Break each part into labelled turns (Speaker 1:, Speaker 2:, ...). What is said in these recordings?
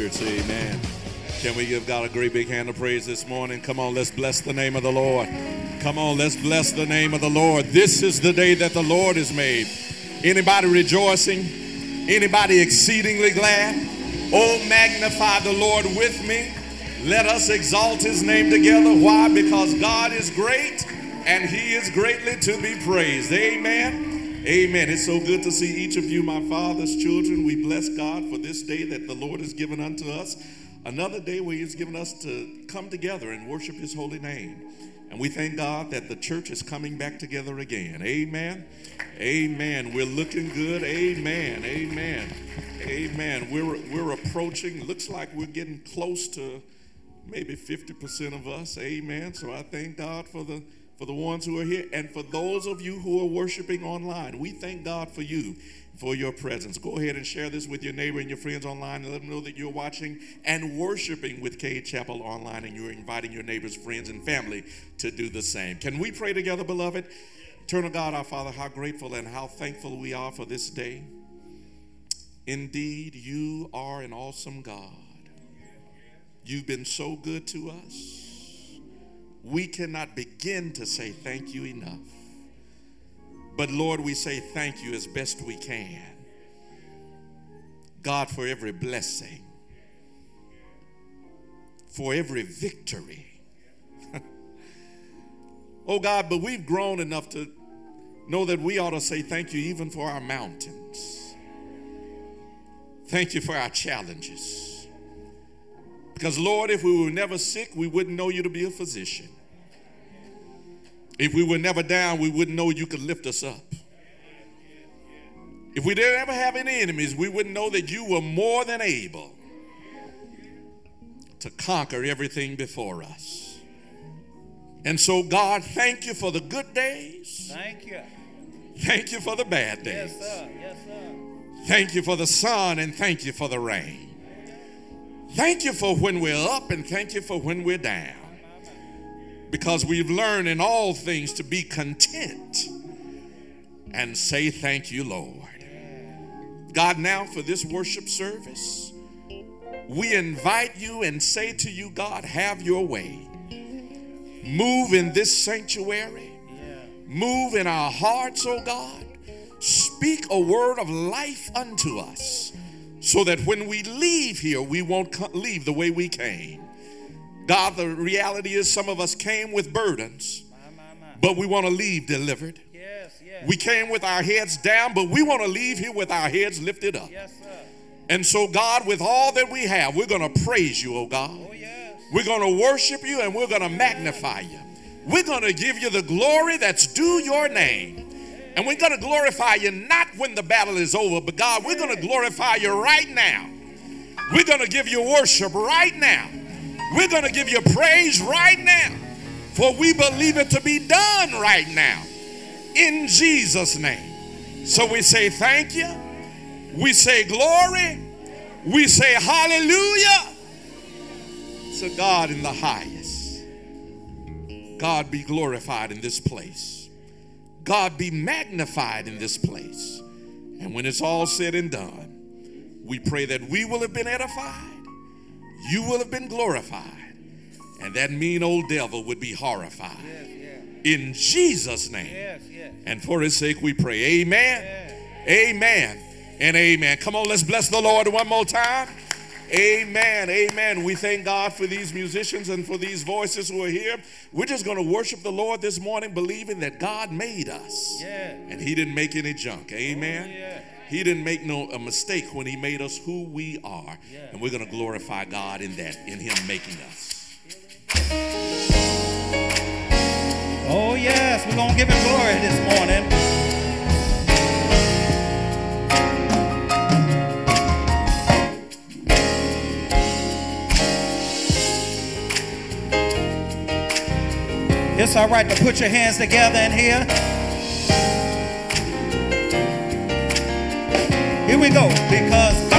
Speaker 1: amen. Can we give God a great big hand of praise this morning? Come on, let's bless the name of the Lord. Come on, let's bless the name of the Lord. This is the day that the Lord has made. Anybody rejoicing? Anybody exceedingly glad? Oh, magnify the Lord with me. Let us exalt his name together. Why? Because God is great and he is greatly to be praised. Amen. Amen. It's so good to see each of you, my father's children. We bless God for this day that the Lord has given unto us. Another day where He's given us to come together and worship his holy name. And we thank God that the church is coming back together again. Amen. Amen. We're looking good. Amen. Amen. Amen. We're, we're approaching, looks like we're getting close to maybe 50% of us. Amen. So I thank God for the for the ones who are here and for those of you who are worshiping online. We thank God for you for your presence. Go ahead and share this with your neighbor and your friends online and let them know that you're watching and worshiping with Cade Chapel online and you're inviting your neighbors, friends, and family to do the same. Can we pray together, beloved? Eternal God, our Father, how grateful and how thankful we are for this day. Indeed, you are an awesome God. You've been so good to us. We cannot begin to say thank you enough. But Lord, we say thank you as best we can. God, for every blessing, for every victory. oh God, but we've grown enough to know that we ought to say thank you even for our mountains. Thank you for our challenges. Because, Lord, if we were never sick, we wouldn't know you to be a physician. If we were never down, we wouldn't know you could lift us up. If we didn't ever have any enemies, we wouldn't know that you were more than able to conquer everything before us. And so, God, thank you for the good days.
Speaker 2: Thank you.
Speaker 1: Thank you for the bad days.
Speaker 2: Yes, sir. Yes, sir.
Speaker 1: Thank you for the sun and thank you for the rain. Thank you for when we're up and thank you for when we're down. Because we've learned in all things to be content and say thank you, Lord. God, now for this worship service, we invite you and say to you, God, have your way. Move in this sanctuary. Move in our hearts, oh God. Speak a word of life unto us so that when we leave here, we won't leave the way we came. God, the reality is some of us came with burdens, but we want to leave delivered.
Speaker 2: Yes, yes.
Speaker 1: We came with our heads down, but we want to leave here with our heads lifted up.
Speaker 2: yes, sir.
Speaker 1: And so, God, with all that we have, we're going to praise you, oh God.
Speaker 2: Oh, yes.
Speaker 1: We're going to worship you and we're going to magnify you. We're going to give you the glory that's due your name. And we're going to glorify you not when the battle is over, but God, we're going to glorify you right now. We're going to give you worship right now. We're going to give you praise right now. For we believe it to be done right now. In Jesus' name. So we say thank you. We say glory. We say hallelujah to God in the highest. God be glorified in this place. God be magnified in this place. And when it's all said and done, we pray that we will have been edified, you will have been glorified, and that mean old devil would be horrified.
Speaker 2: Yes, yes.
Speaker 1: In Jesus' name.
Speaker 2: Yes, yes.
Speaker 1: And for his sake we pray. Amen. Amen. And amen. Come on, let's bless the Lord one more time. Amen. Amen. We thank God for these musicians and for these voices who are here. We're just going to worship the Lord this morning, believing that God made us.
Speaker 2: Yeah.
Speaker 1: And He didn't make any junk. Amen.
Speaker 2: Oh, yeah.
Speaker 1: He didn't make no a mistake when He made us who we are.
Speaker 2: Yeah.
Speaker 1: And we're going to glorify God in that, in Him making us.
Speaker 2: Oh, yes. We're going to give him glory this morning. It's all right to put your hands together in here. Here we go. Because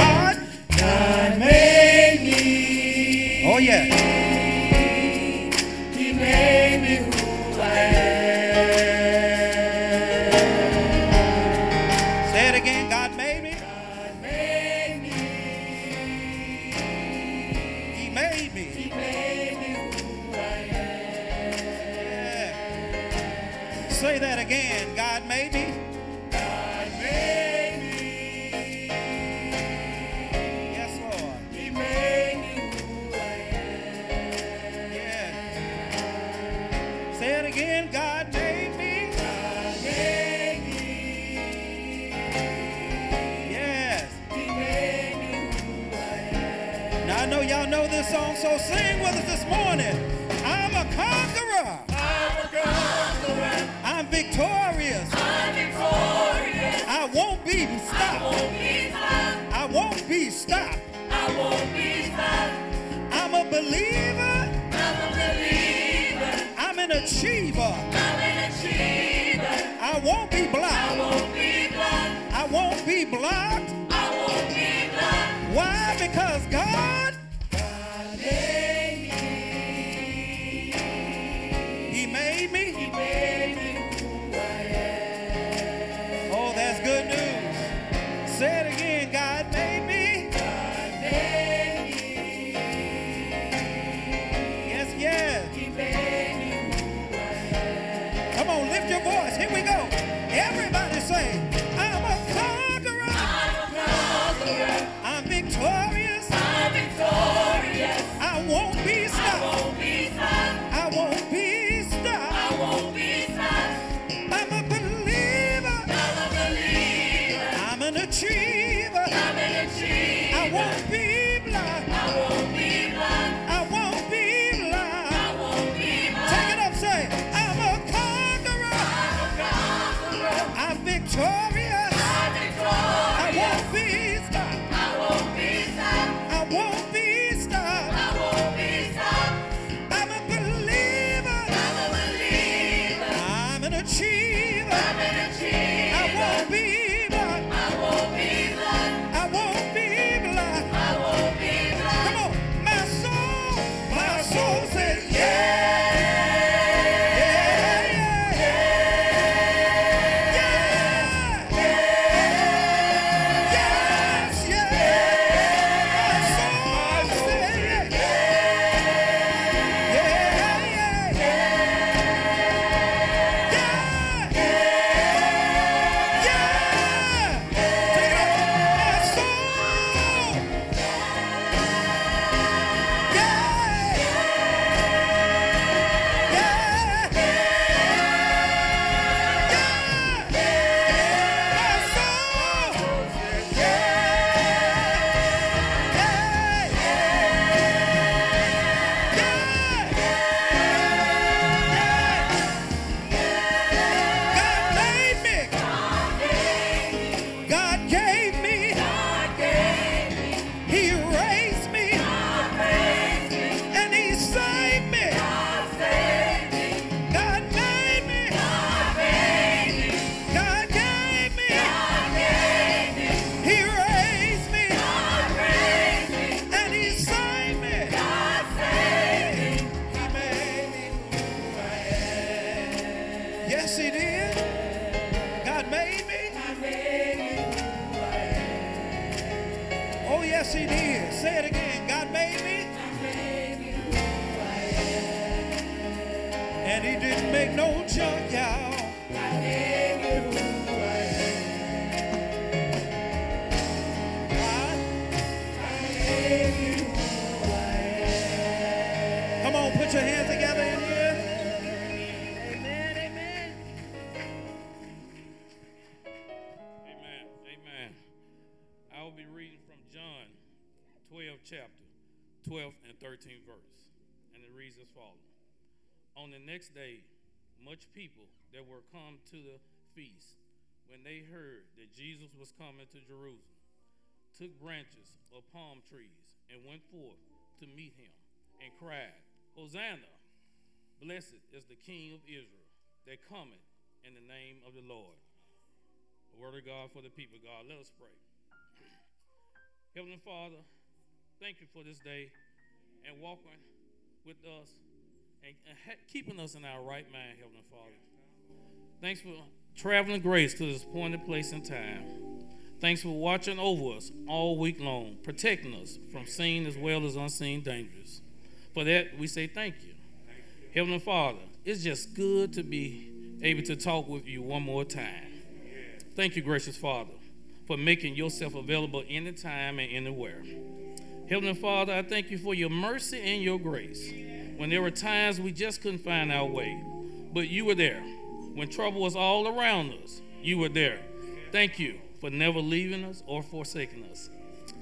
Speaker 3: took branches of palm trees and went forth to meet him and cried, Hosanna! Blessed is the King of Israel that cometh in the name of the Lord. The word of God for the people, God. Let us pray. Heavenly Father, thank you for this day and walking with us and, and ha- keeping us in our right mind, Heavenly Father. Thanks for traveling grace to this appointed place and time. Thanks for watching over us all week long, protecting us from seen as well as unseen dangers. For that, we say thank you. Heavenly Father, it's just good to be able to talk with you one more time. Thank you, gracious Father, for making yourself available anytime and anywhere. Heavenly Father, I thank you for your mercy and your grace. When there were times we just couldn't find our way, but you were there. When trouble was all around us, you were there. Thank you for never leaving us or forsaking us.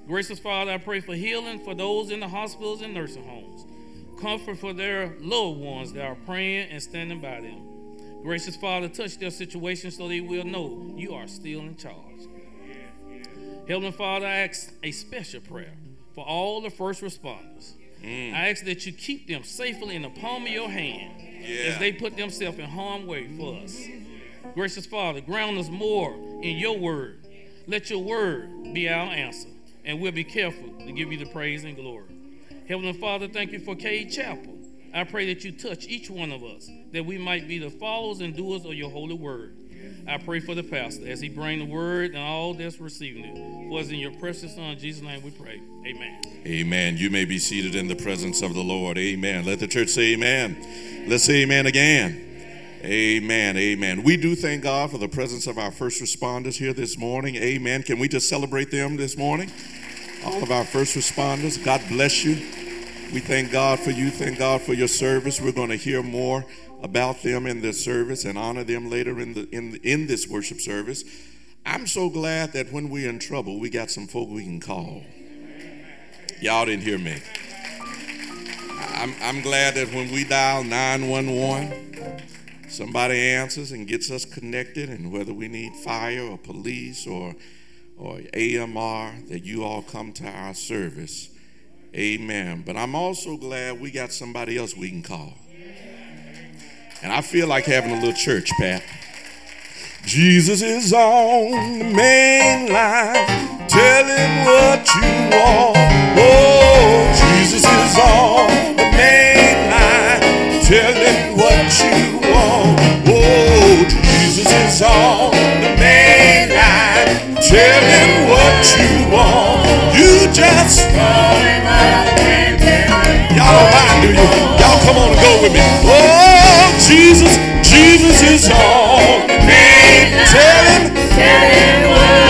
Speaker 3: Gracious Father, I pray for healing for those in the hospitals and nursing homes, comfort for their loved ones that are praying and standing by them. Gracious Father, touch their situation so they will know you are still in charge. Heavenly Father, I ask a special prayer for all the first responders. Mm. I ask that you keep them safely in the palm of your hand yeah. as they put themselves in harm's way for us. Gracious Father, ground us more in your word. Let your word be our answer, and we'll be careful to give you the praise and glory. Heavenly Father, thank you for Cade Chapel. I pray that you touch each one of us, that we might be the followers and doers of your holy word. I pray for the pastor as he bring the word and all that's receiving it. Was in your precious son Jesus' name we pray. Amen.
Speaker 1: Amen. You may be seated in the presence of the Lord. Amen. Let the church say amen. Let's say amen again. Amen. Amen. We do thank God for the presence of our first responders here this morning. Amen. Can we just celebrate them this morning? All of our first responders. God bless you. We thank God for you. Thank God for your service. We're going to hear more about them in this service and honor them later in, the, in, in this worship service. I'm so glad that when we're in trouble, we got some folk we can call. Y'all didn't hear me. I'm, I'm glad that when we dial 911, somebody answers and gets us connected, and whether we need fire or police or, or AMR, that you all come to our service. Amen. But I'm also glad we got somebody else we can call. And I feel like having a little church, Pat. Jesus is on the main line. Tell him what you want. Oh, Jesus is on the main. Tell him what you want. Oh, Jesus is on the main line. Tell him what you want. You just call him up and tell him. Y'all don't mind, do you? Y'all come on and go with me. Oh, Jesus, Jesus is all. Name, tell him, tell him what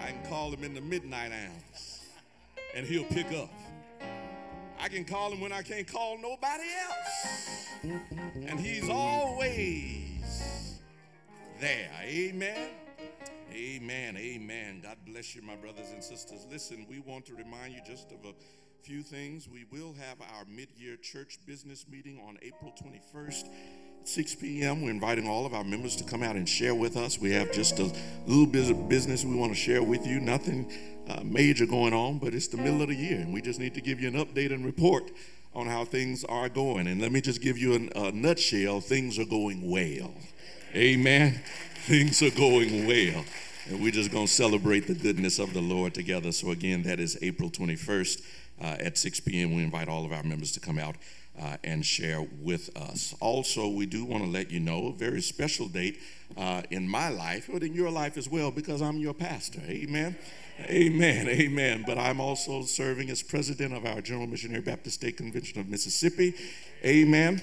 Speaker 1: I can call him in the midnight hours and he'll pick up. I can call him when I can't call nobody else. And he's always there. Amen. Amen. Amen. God bless you, my brothers and sisters. Listen, we want to remind you just of a few things. We will have our mid year church business meeting on April 21st. At 6 p.m. We're inviting all of our members to come out and share with us. We have just a little bit of business we want to share with you. Nothing uh, major going on, but it's the middle of the year, and we just need to give you an update and report on how things are going. And let me just give you an- a nutshell things are going well. Amen. Things are going well. And we're just going to celebrate the goodness of the Lord together. So, again, that is April 21st uh, at 6 p.m. We invite all of our members to come out uh, and share with us. Also, we do want to let you know a very special date uh, in my life, but in your life as well, because I'm your pastor. Amen. Amen. Amen. But I'm also serving as president of our General Missionary Baptist State Convention of Mississippi. Amen.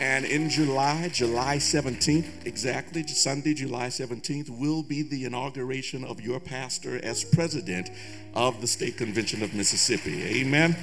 Speaker 1: And in July, July 17th, exactly, Sunday, July 17th, will be the inauguration of your pastor as president of the State Convention of Mississippi. Amen.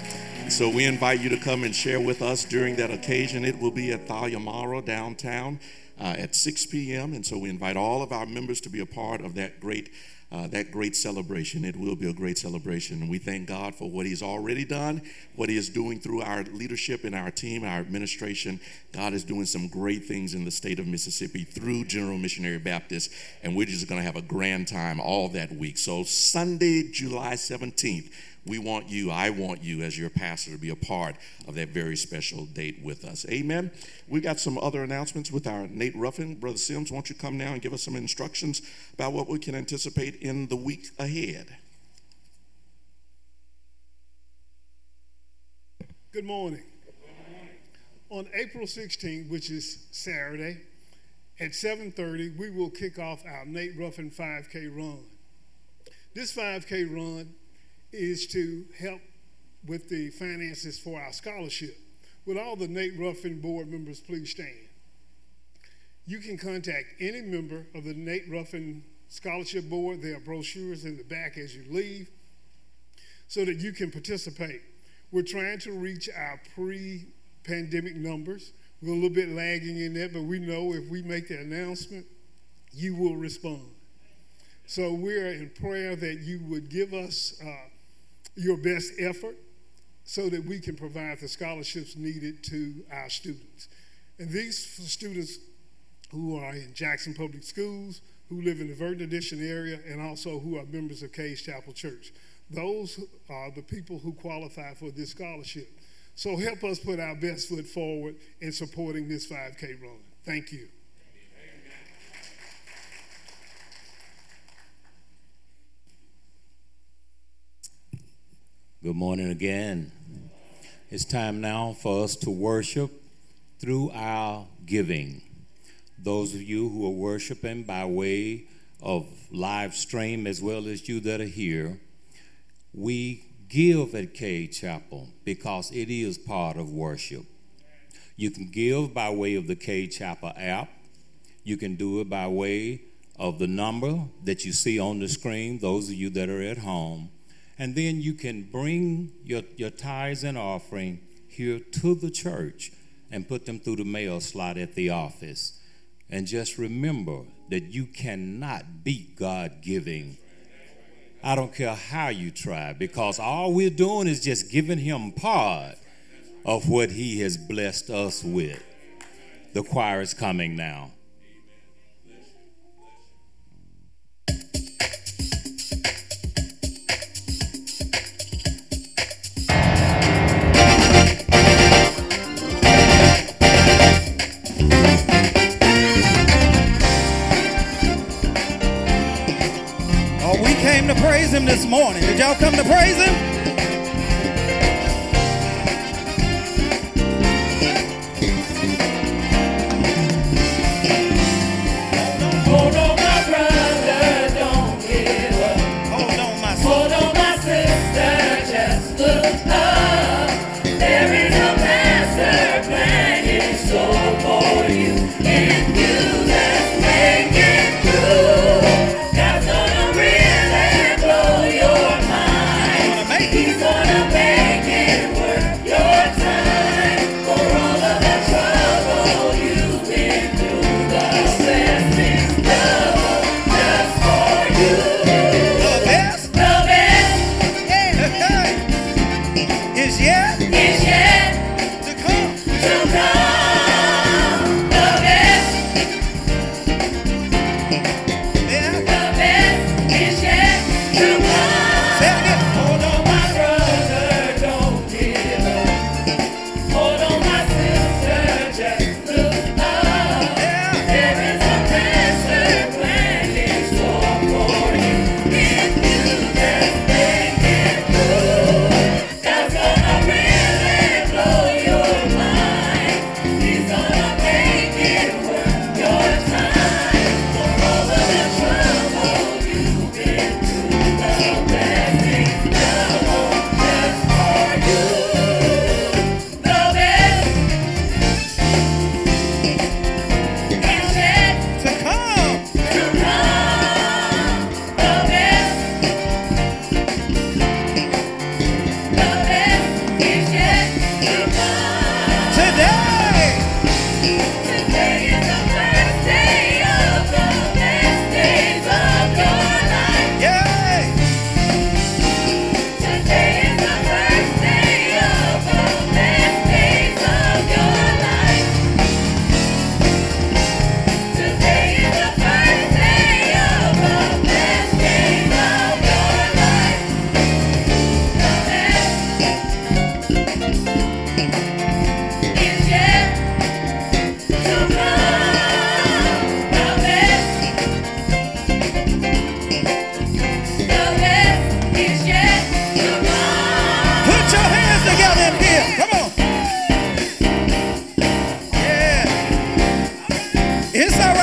Speaker 1: So we invite you to come and share with us during that occasion. It will be at Thalia Mara downtown uh, at 6 p.m. And so we invite all of our members to be a part of that great uh, that great celebration. It will be a great celebration. And we thank God for what He's already done, what He is doing through our leadership and our team, our administration. God is doing some great things in the state of Mississippi through General Missionary Baptist. And we're just going to have a grand time all that week. So, Sunday, July 17th, we want you, I want you as your pastor to be a part of that very special date with us. Amen. We got some other announcements with our Nate Ruffin. Brother Sims, won't you come now and give us some instructions about what we can anticipate in the week ahead?
Speaker 4: Good morning. On April 16th, which is Saturday, at 7:30, we will kick off our Nate Ruffin 5K run. This 5K run is to help with the finances for our scholarship. Would all the Nate Ruffin board members please stand? You can contact any member of the Nate Ruffin Scholarship Board. There are brochures in the back as you leave so that you can participate. We're trying to reach our pre pandemic numbers. We're a little bit lagging in that, but we know if we make the announcement, you will respond. So we're in prayer that you would give us uh, your best effort so that we can provide the scholarships needed to our students. And these students who are in Jackson Public Schools, who live in the Virden Addition area, and also who are members of Cade Chapel Church. Those are the people who qualify for this scholarship. So help us put our best foot forward in supporting this 5K run. Thank you.
Speaker 5: Good morning again. It's time now for us to worship through our giving. Those of you who are worshiping by way of live stream, as well as you that are here, we give at Cade Chapel because it is part of worship. You can give by way of the Cade Chapel app. You can do it by way of the number that you see on the screen, those of you that are at home. And then you can bring your, your tithes and offering here to the church and put them through the mail slot at the office. And just remember that you cannot beat God giving. I don't care how you try, because all we're doing is just giving Him part of what He has blessed us with. The choir is coming now.
Speaker 2: came to praise him this morning. Did y'all come to praise him?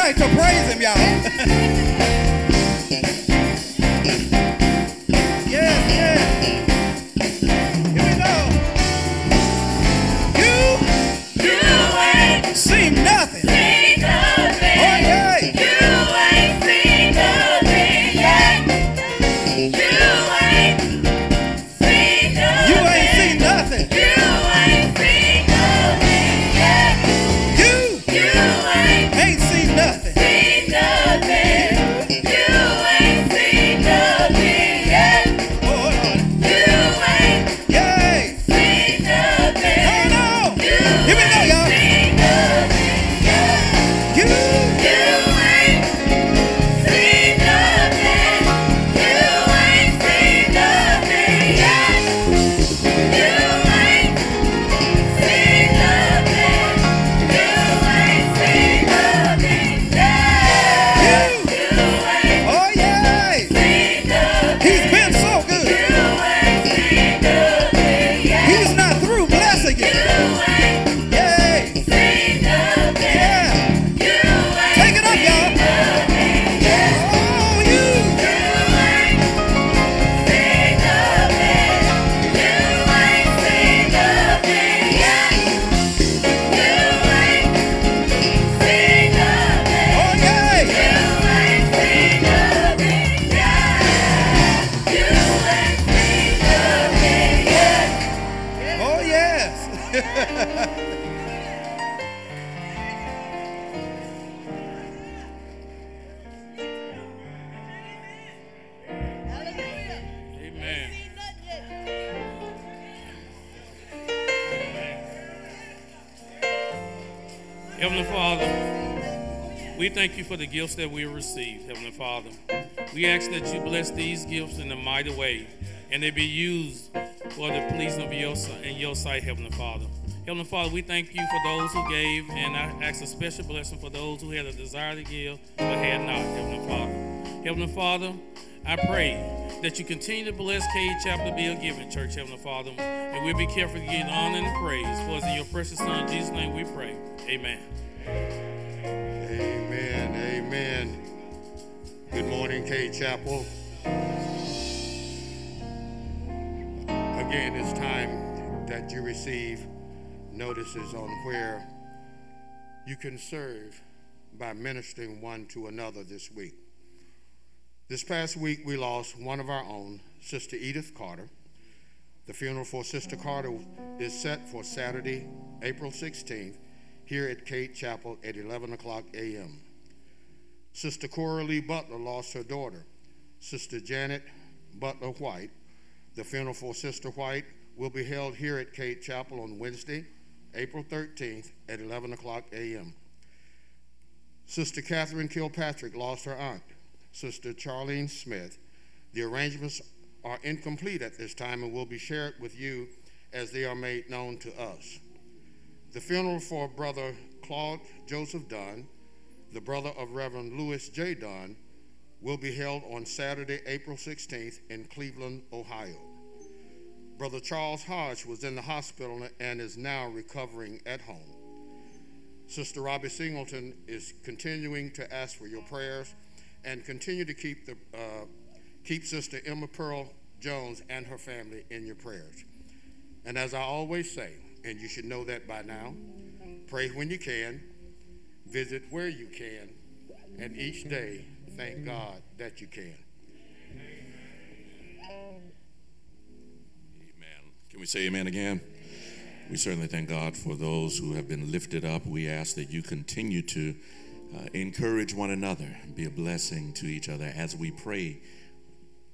Speaker 6: church
Speaker 2: to praise him, y'all.
Speaker 3: gifts that we receive, Heavenly Father. We ask that you bless these gifts in a mighty way and they be used for the pleasing of your son in your sight, Heavenly Father. Heavenly Father, we thank you for those who gave, and I ask a special blessing for those who had a desire to give but had not, Heavenly Father. Heavenly Father, I pray that you continue to bless Cade Chapel Bill Giving Church, Heavenly Father, and we'll be careful to give honor and praise. For it's in your precious Son, Jesus' name, we pray. Amen.
Speaker 7: Good morning, Cade Chapel. Again, it's time that you receive notices on where you can serve by ministering one to another this week. This past week, we lost one of our own, Sister Edith Carter. The funeral for Sister Carter is set for Saturday, April 16th, here at Cade Chapel at 11 o'clock a.m. Sister Cora Lee Butler lost her daughter, Sister Janet Butler White. The funeral for Sister White will be held here at Cade Chapel on Wednesday, April 13th at 11 o'clock a.m. Sister Catherine Kilpatrick lost her aunt, Sister Charlene Smith. The arrangements are incomplete at this time and will be shared with you as they are made known to us. The funeral for Brother Claude Joseph Dunn, the brother of Reverend Louis J. Dunn, will be held on Saturday, April 16th in Cleveland, Ohio. Brother Charles Hodge was in the hospital and is now recovering at home. Sister Robbie Singleton is continuing to ask for your prayers and continue to keep the uh, keep Sister Emma Pearl Jones and her family in your prayers. And as I always say, and you should know that by now, pray when you can, visit where you can, and each day thank God that you can.
Speaker 1: Amen. Can we say amen again? We certainly thank God for those who have been lifted up. We ask that you continue to uh, encourage one another, be a blessing to each other as we pray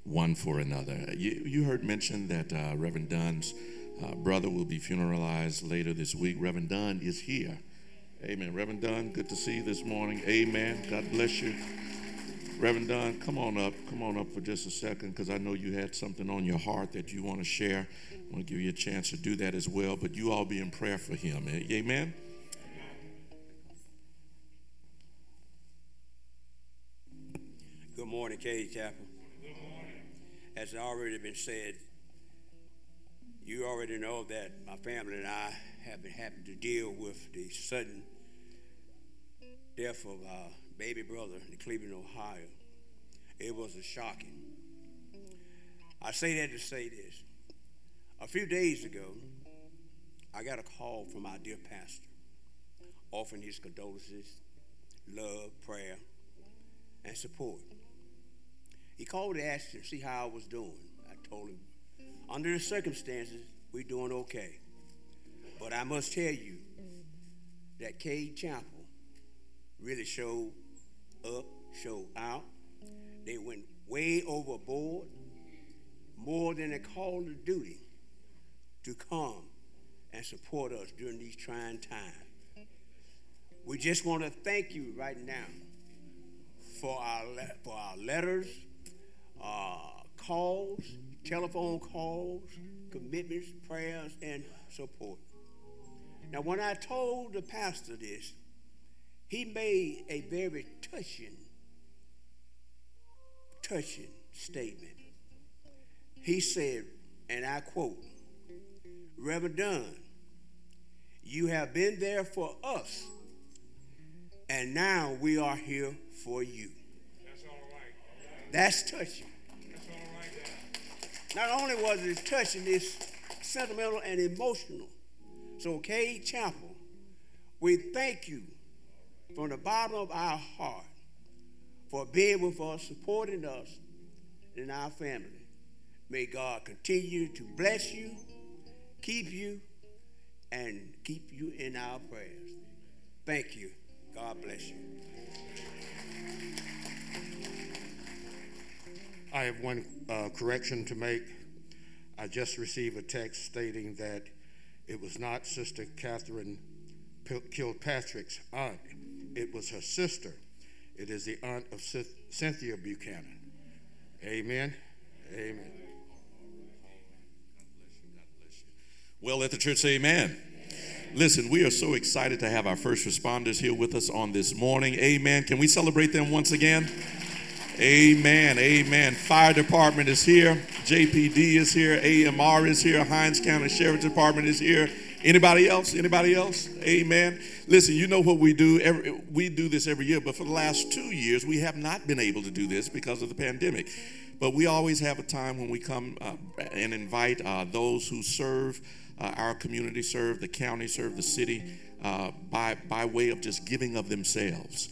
Speaker 1: one for another. You, you heard mentioned that uh, Reverend Dunn's uh, brother will be funeralized later this week. Reverend Dunn is here. Amen. Reverend Dunn, good to see you this morning. Amen. God bless you. Reverend Dunn, come on up. Come on up for just a second because I know you had something on your heart that you want to share. I want to give you a chance to do that as well, but you all be in prayer for him. Eh? Amen.
Speaker 8: Good morning, Cade Chapel. Good morning. As already been said, you already know that my family and I have been having to deal with the sudden death of our baby brother in Cleveland, Ohio. It was a shocking. I say that to say this. A few days ago, I got a call from our dear pastor offering his condolences, love, prayer, and support. He called to ask to see how I was doing. I told him, under the circumstances, we're doing okay. But I must tell you that Cade Chapel really showed up, showed out. They went way overboard, more than a call to duty to come and support us during these trying times. We just want to thank you right now for our for our letters, uh, calls, telephone calls, commitments, prayers, and support. Now, when I told the pastor this, he made a very touching, touching statement. He said, and I quote, Reverend Dunn, you have been there for us, and now we are here for you.
Speaker 4: That's all right.
Speaker 8: That's touching.
Speaker 4: That's all right.
Speaker 8: Not only was it touching, it's sentimental and emotional. So, Cade Chapel, we thank you from the bottom of our heart for being with us, supporting us and our family. May God continue to bless you, keep you, and keep you in our prayers. Thank you. God bless you.
Speaker 7: I have one uh, correction to make. I just received a text stating that it was not Sister Catherine Kilpatrick's aunt, it was her sister. It is the aunt of Cynthia Buchanan. Amen. Amen.
Speaker 1: Well, let the church say amen. Listen, we are so excited to have our first responders here with us on this morning. Amen. Can we celebrate them once again? Amen. Amen. Fire department is here. JPD is here. AMR is here. Hinds County Sheriff's Department is here. Anybody else? Anybody else? Amen. Listen, you know what we do. Every, we do this every year, but for the last two years, we have not been able to do this because of the pandemic. But we always have a time when we come uh, and invite uh, those who serve uh, our community, serve the county, serve the city uh, by by way of just giving of themselves.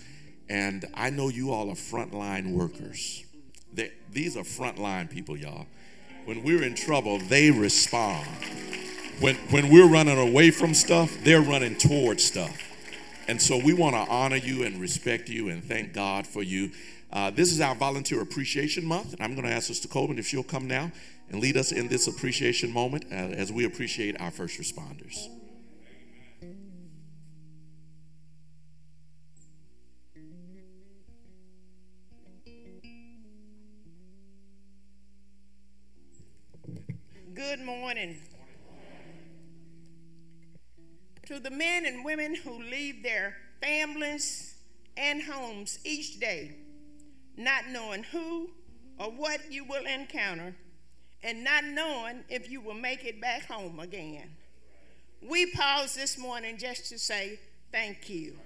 Speaker 1: And I know you all are frontline workers. They, these are frontline people, y'all. When we're in trouble, they respond. When, when we're running away from stuff, they're running towards stuff. And so we want to honor you and respect you and thank God for you. Uh, this is our Volunteer Appreciation Month, and I'm going to ask Sister Coleman if she'll come now and lead us in this appreciation moment uh, as we appreciate our first responders.
Speaker 9: Good morning. To the men and women who leave their families and homes each day, not knowing who or what you will encounter, and not knowing if you will make it back home again. We pause this morning just to say thank you.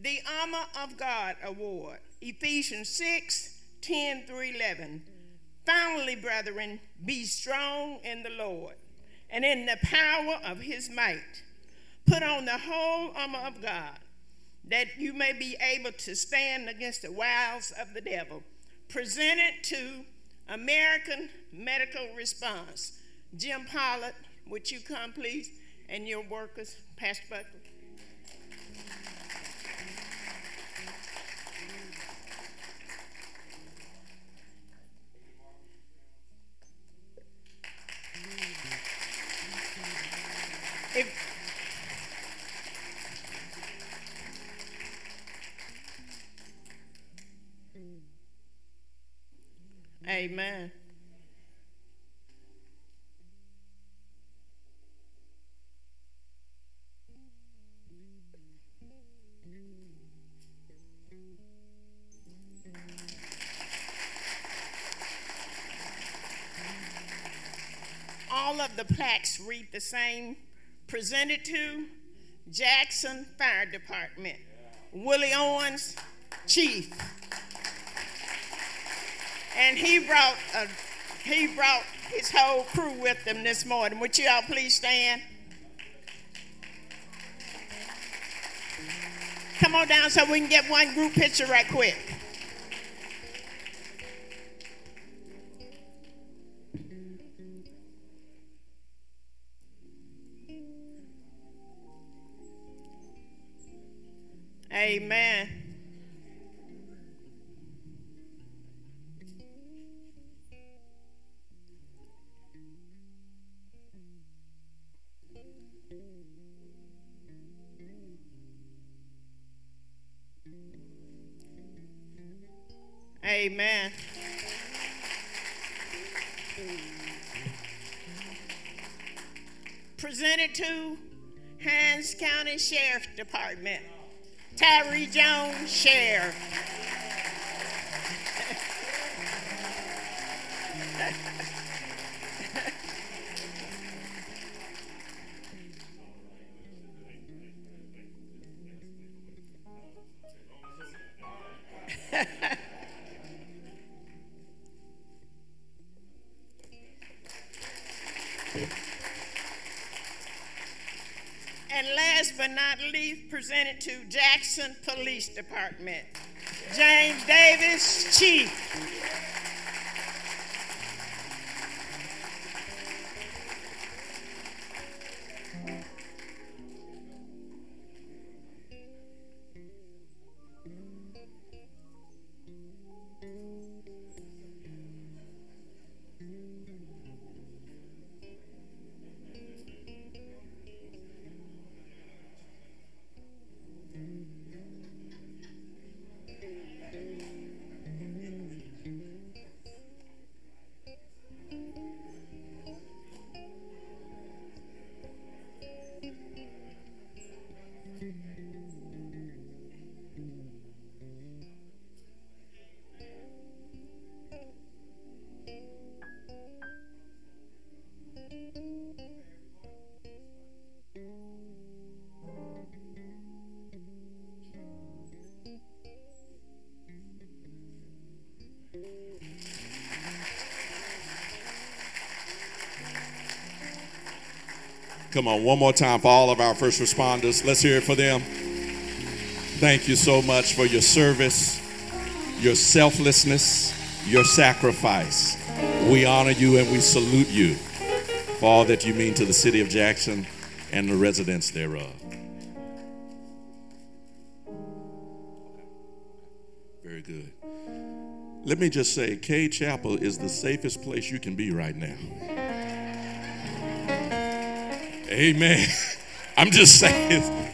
Speaker 9: The Armor of God Award, Ephesians 6 10 through 11. Finally, brethren, be strong in the Lord and in the power of his might. Put on the whole armor of God that you may be able to stand against the wiles of the devil. Presented to American Medical Response. Jim Pollard, would you come, please? And your workers, Pastor Buckley. If, Amen. All of the plaques read the same. Presented to Jackson Fire Department. Willie Owens, Chief. And he brought a, he brought his whole crew with him this morning. Would you all please stand? Come on down so we can get one group picture right quick. Amen. Presented to Hinds County Sheriff Department. Tyree Jones, Sheriff. Presented to Jackson Police Department. James Davis, Chief.
Speaker 1: Come on, one more time for all of our first responders. Let's hear it for them. Thank you so much for your service, your selflessness, your sacrifice. We honor you and we salute you for all that you mean to the city of Jackson and the residents thereof. Very good. Let me just say, Cade Chapel is the safest place you can be right now. Amen. I'm just saying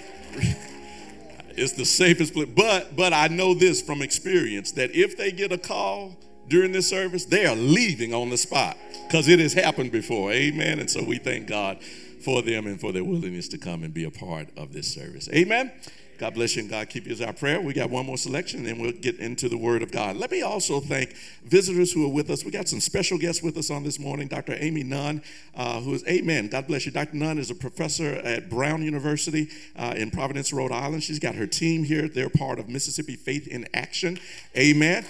Speaker 1: it's the safest place. But but I know this from experience that if they get a call during this service, they are leaving on the spot because it has happened before. Amen. And so we thank God for them and for their willingness to come and be a part of this service. Amen. God bless you and God keep you is our prayer. We got one more selection and we'll get into the Word of God. Let me also thank visitors who are with us. We got some special guests with us on this morning. Dr. Amy Nunn, uh, who is, amen, God bless you. Dr. Nunn is a professor at Brown University uh, in Providence, Rhode Island. She's got her team here. They're part of Mississippi Faith in Action. Amen.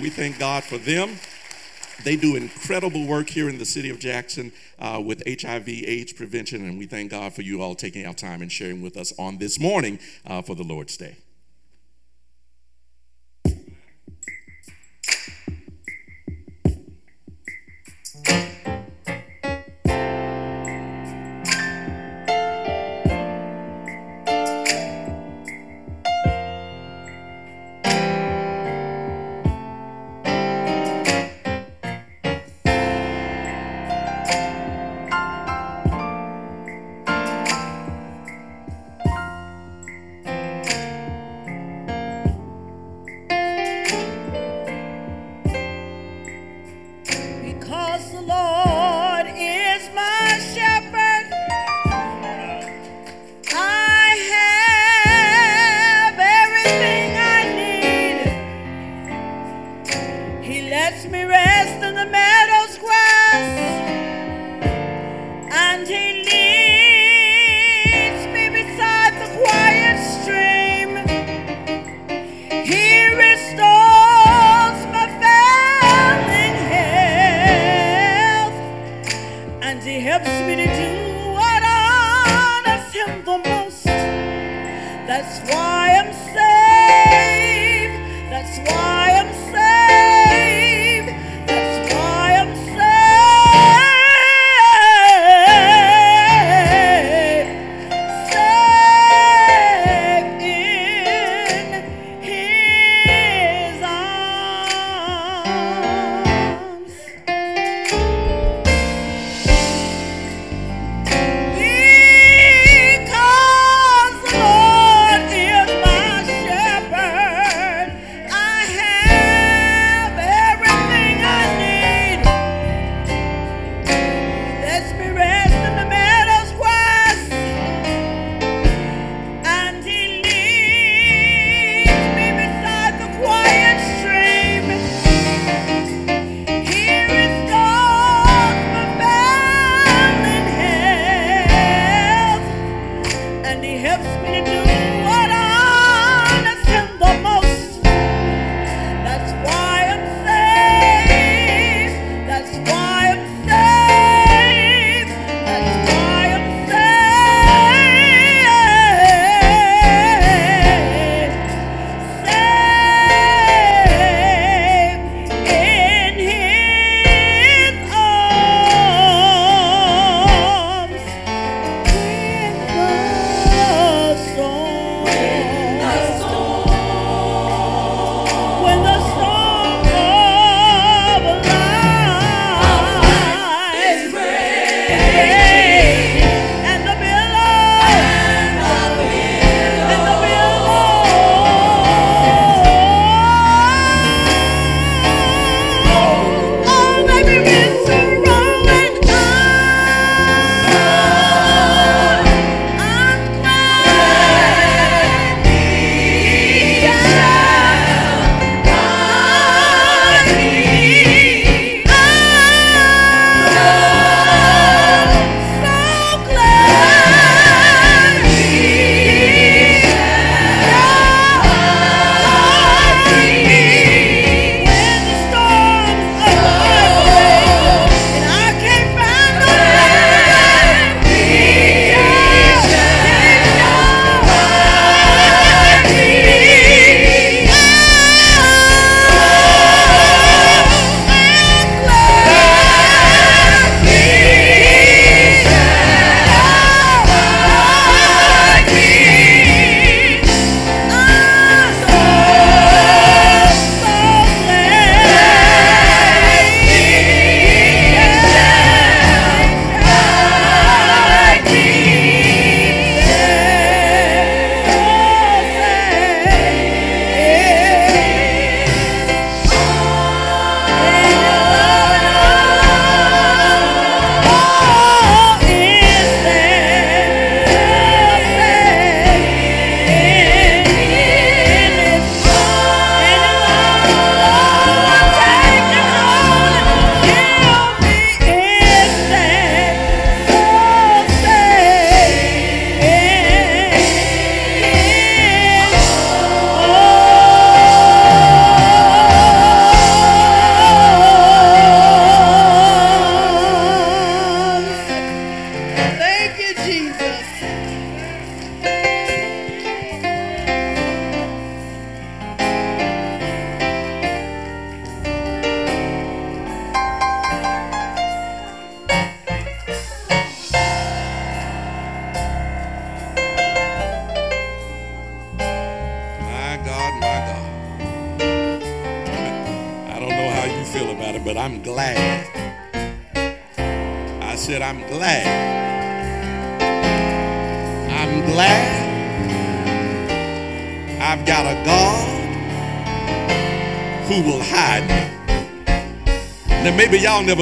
Speaker 1: We thank God for them. They do incredible work here in the city of Jackson uh, with HIV AIDS prevention, and we thank God for you all taking our time and sharing with us on this morning uh, for the Lord's Day.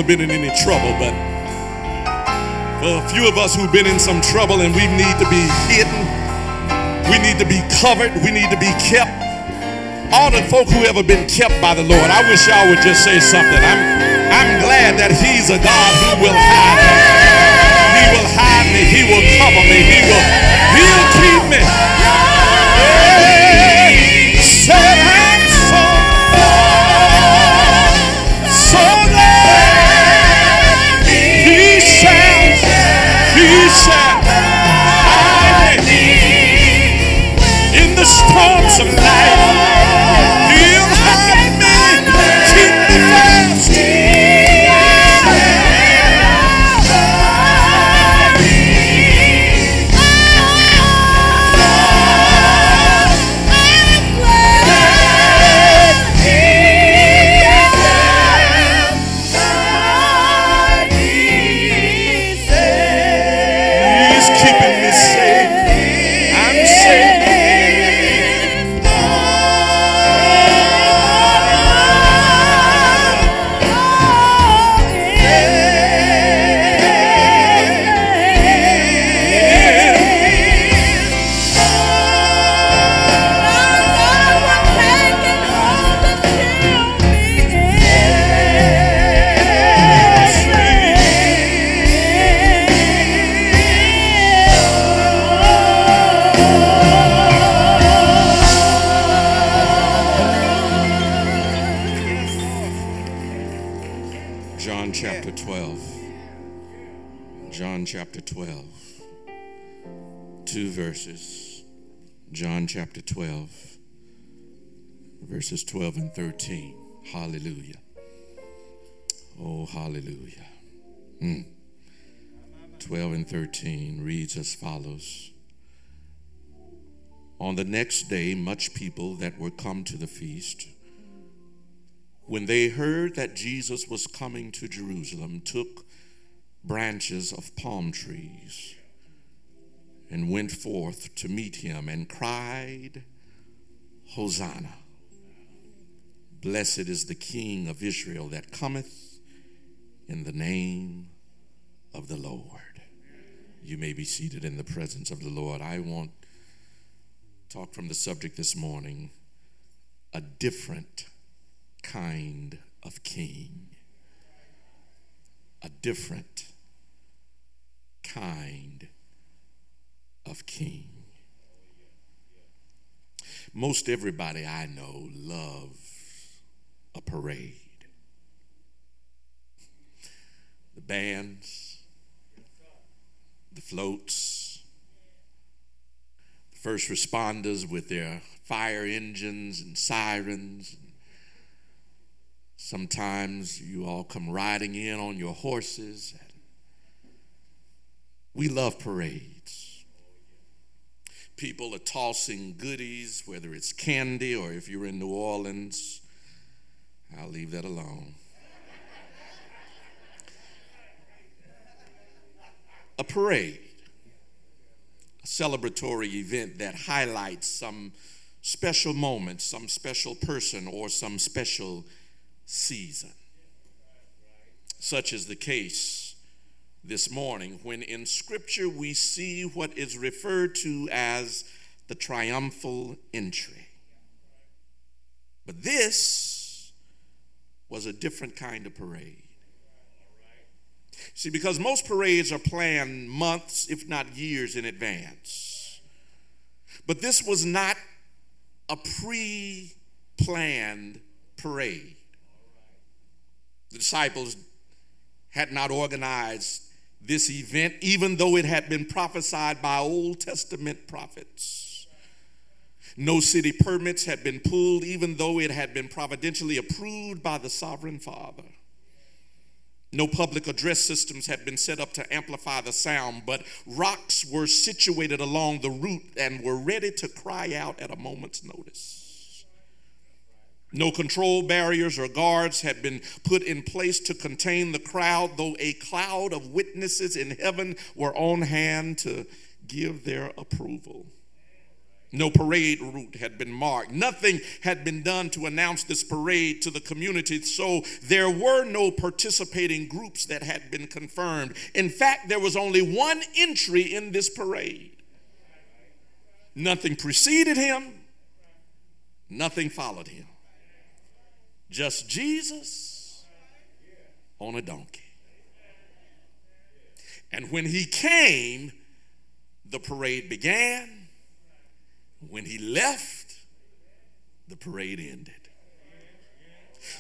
Speaker 1: Never been in any trouble, but for a few of us who've been in some trouble and we need to be hidden, we need to be covered, we need to be kept. All the folk who ever been kept by the Lord, I wish y'all would just say something. I'm, I'm glad that He's a God who will hide me. 13. Hallelujah. Oh, hallelujah. Mm. 12 and 13 reads as follows On the next day, much people that were come to the feast when they heard that Jesus was coming to Jerusalem, took branches of palm trees and went forth to meet him and cried, Hosanna! Blessed is the King of Israel that cometh in the name of the Lord. You may be seated in the presence of the Lord. I want to talk from the subject this morning a different kind of king. A different kind of king. Most everybody I know loves a parade. The bands, the floats, the first responders with their fire engines and sirens. Sometimes you all come riding in on your horses. We love parades. People are tossing goodies, whether it's candy or if you're in New Orleans, I'll leave that alone. A parade, a celebratory event that highlights some special moment, some special person, or some special season. Such is the case this morning when in Scripture we see what is referred to as the triumphal entry. But this was a different kind of parade. See, because most parades are planned months, if not years, in advance. But this was not a pre planned parade. The disciples had not organized this event, even though it had been prophesied by Old Testament prophets. No city permits had been pulled, even though it had been providentially approved by the sovereign Father. No public address systems had been set up to amplify the sound, but rocks were situated along the route and were ready to cry out at a moment's notice. No control barriers or guards had been put in place to contain the crowd, though a cloud of witnesses in heaven were on hand to give their approval. No parade route had been marked. Nothing had been done to announce this parade to the community, so there were no participating groups that had been confirmed. In fact, there was only one entry in this parade. Nothing preceded him, nothing followed him. Just Jesus on a donkey. And when he came, the parade began when he left, the parade ended.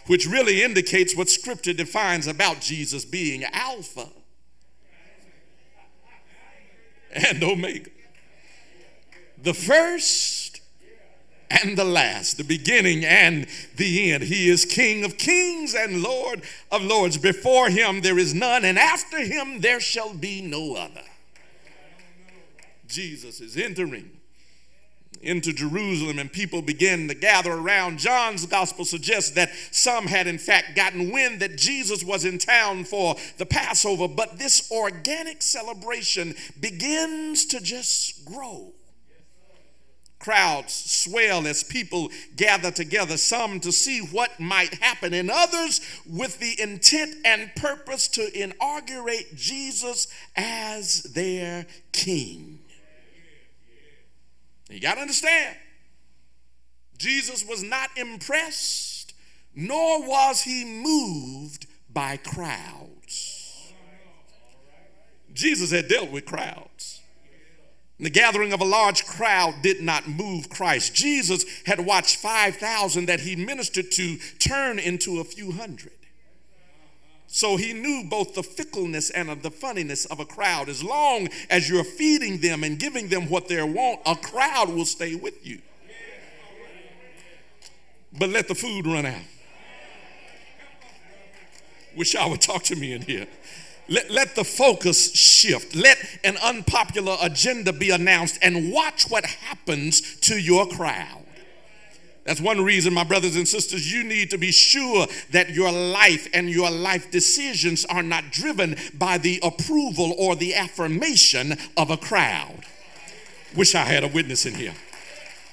Speaker 1: Which really indicates what scripture defines about Jesus being Alpha and Omega. The first and the last, the beginning and the end. He is King of kings and Lord of lords. Before him there is none, and after him there shall be no other. Jesus is entering into Jerusalem and people began to gather around. John's gospel suggests that some had, in fact, gotten wind that Jesus was in town for the Passover, but this organic celebration begins to just grow. Crowds swell as people gather together, some to see what might happen, and others with the intent and purpose to inaugurate Jesus as their king. You got to understand, Jesus was not impressed, nor was he moved by crowds. Jesus had dealt with crowds. The gathering of a large crowd did not move Christ. Jesus had watched 5,000 that he ministered to turn into a few hundred. So he knew both the fickleness and the funniness of a crowd. As long as you're feeding them and giving them what they want, a crowd will stay with you. But let the food run out. Wish I would talk to me in here. Let, let the focus shift. Let an unpopular agenda be announced and watch what happens to your crowd. That's one reason, my brothers and sisters, you need to be sure that your life and your life decisions are not driven by the approval or the affirmation of a crowd. Wish I had a witness in here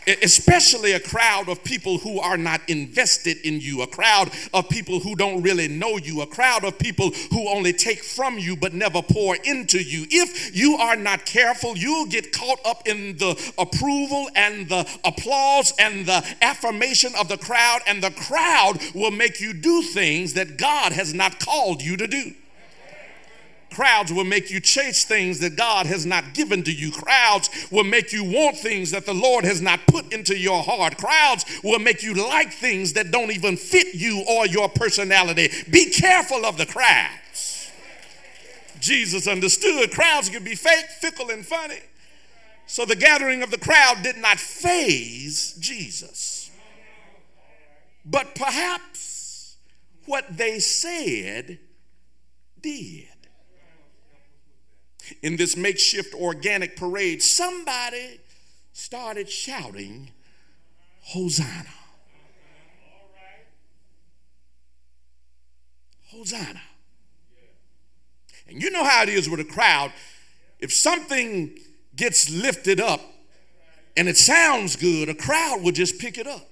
Speaker 1: especially a crowd of people who are not invested in you, a crowd of people who don't really know you, a crowd of people who only take from you but never pour into you. If you are not careful, you'll get caught up in the approval and the applause and the affirmation of the crowd, and the crowd will make you do things that God has not called you to do. Crowds will make you chase things that God has not given to you. Crowds will make you want things that the Lord has not put into your heart. Crowds will make you like things that don't even fit you or your personality. Be careful of the crowds. Jesus understood crowds could be fake, fickle, and funny. So the gathering of the crowd did not phase Jesus. But perhaps what they said did in this makeshift organic parade, somebody started shouting, Hosanna. Hosanna. And you know how it is with a crowd. If something gets lifted up and it sounds good, a crowd will just pick it up.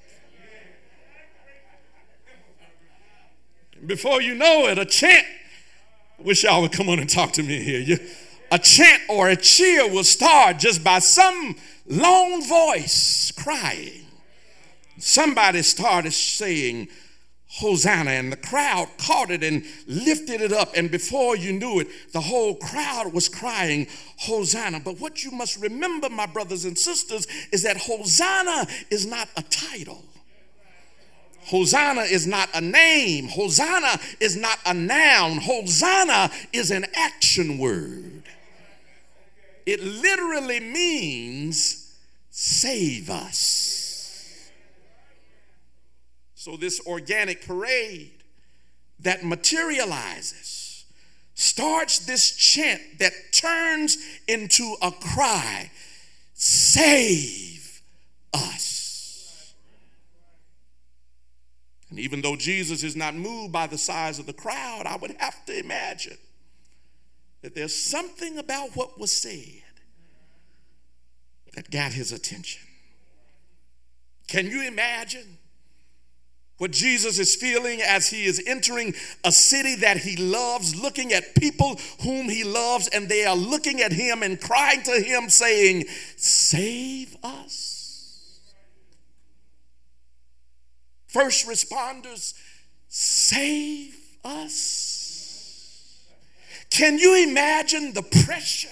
Speaker 1: Before you know it, a chant. Wish y'all would come on and talk to me here. You, a chant or a cheer will start just by some lone voice crying. Somebody started saying, Hosanna, and the crowd caught it and lifted it up. And before you knew it, the whole crowd was crying, Hosanna. But what you must remember, my brothers and sisters, is that Hosanna is not a title. Hosanna is not a name. Hosanna is not a noun. Hosanna is an action word. It literally means save us. So, this organic parade that materializes starts this chant that turns into a cry save us. And even though Jesus is not moved by the size of the crowd, I would have to imagine that there's something about what was said that got his attention. Can you imagine what Jesus is feeling as he is entering a city that he loves, looking at people whom he loves, and they are looking at him and crying to him, saying, Save us? First responders, save us. Can you imagine the pressure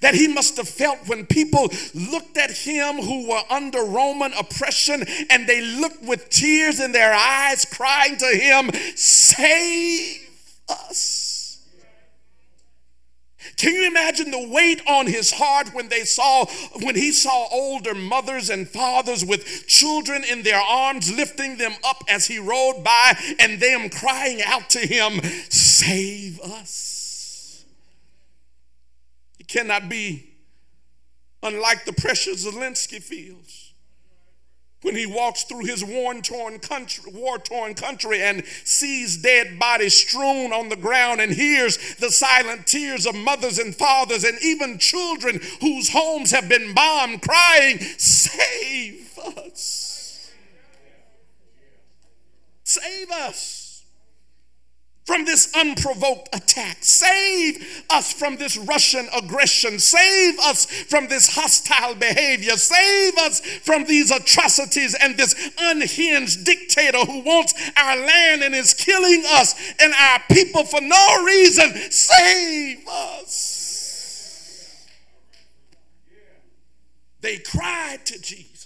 Speaker 1: that he must have felt when people looked at him who were under Roman oppression and they looked with tears in their eyes, crying to him, Save us? Can you imagine the weight on his heart when they saw when he saw older mothers and fathers with children in their arms lifting them up as he rode by and them crying out to him, "Save us." It cannot be unlike the pressure Zelensky feels when he walks through his war-torn country, war-torn country and sees dead bodies strewn on the ground and hears the silent tears of mothers and fathers and even children whose homes have been bombed crying, "Save us! Save us!" From this unprovoked attack. Save us from this Russian aggression. Save us from this hostile behavior. Save us from these atrocities and this unhinged dictator who wants our land and is killing us and our people for no reason. Save us. They cried to Jesus.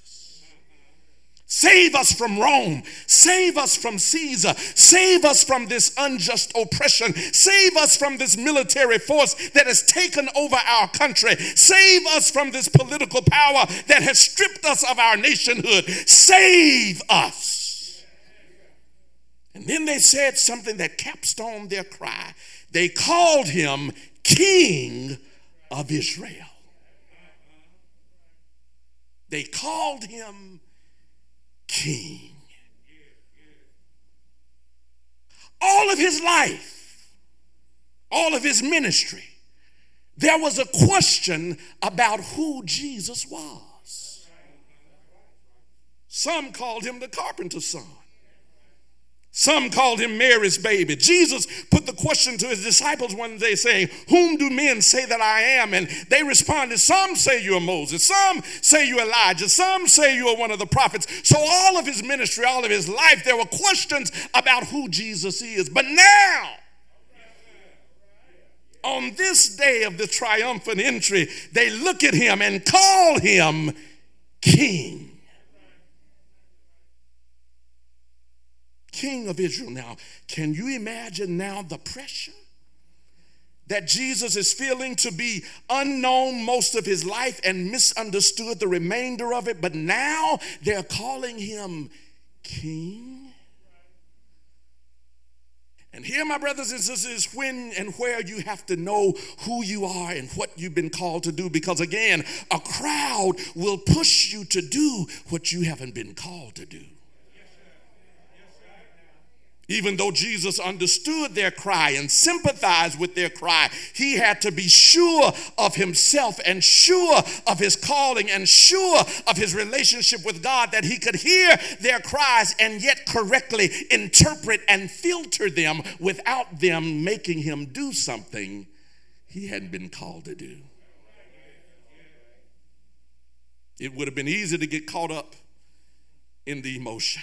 Speaker 1: Save us from Rome. Save us from Caesar. Save us from this unjust oppression. Save us from this military force that has taken over our country. Save us from this political power that has stripped us of our nationhood. Save us. And then they said something that capstoned their cry. They called him King of Israel. They called him king. All of his life, all of his ministry, there was a question about who Jesus was. Some called him the carpenter's son. Some called him Mary's baby. Jesus put the question to his disciples one day saying, Whom do men say that I am? And they responded, Some say you're Moses, some say you're Elijah, some say you're one of the prophets. So, all of his ministry, all of his life, there were questions about who Jesus is. But now, on this day of the triumphant entry, they look at him and call him King. King of Israel. Now, can you imagine now the pressure that Jesus is feeling to be unknown most of his life and misunderstood the remainder of it, but now they're calling him King? And here, my brothers and sisters, when and where you have to know who you are and what you've been called to do. Because again, a crowd will push you to do what you haven't been called to do. Even though Jesus understood their cry and sympathized with their cry, he had to be sure of himself and sure of his calling and sure of his relationship with God that he could hear their cries and yet correctly interpret and filter them without them making him do something he hadn't been called to do. It would have been easy to get caught up in the emotion.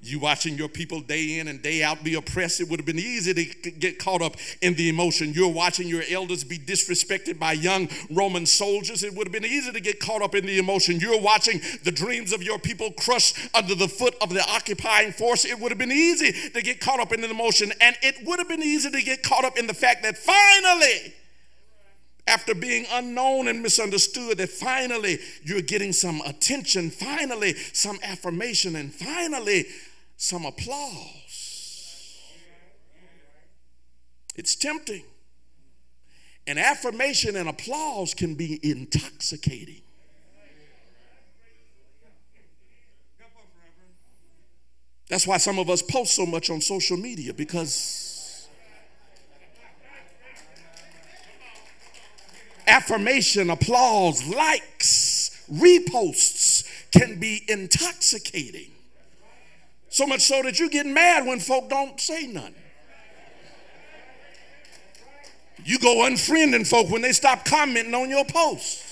Speaker 1: You watching your people day in and day out be oppressed, it would have been easy to get caught up in the emotion. You're watching your elders be disrespected by young Roman soldiers, it would have been easy to get caught up in the emotion. You're watching the dreams of your people crushed under the foot of the occupying force, it would have been easy to get caught up in the emotion. And it would have been easy to get caught up in the fact that finally, after being unknown and misunderstood, that finally you're getting some attention, finally some affirmation, and finally some applause. It's tempting. And affirmation and applause can be intoxicating. That's why some of us post so much on social media because affirmation, applause, likes, reposts can be intoxicating. So much so that you get mad when folk don't say nothing. You go unfriending folk when they stop commenting on your posts.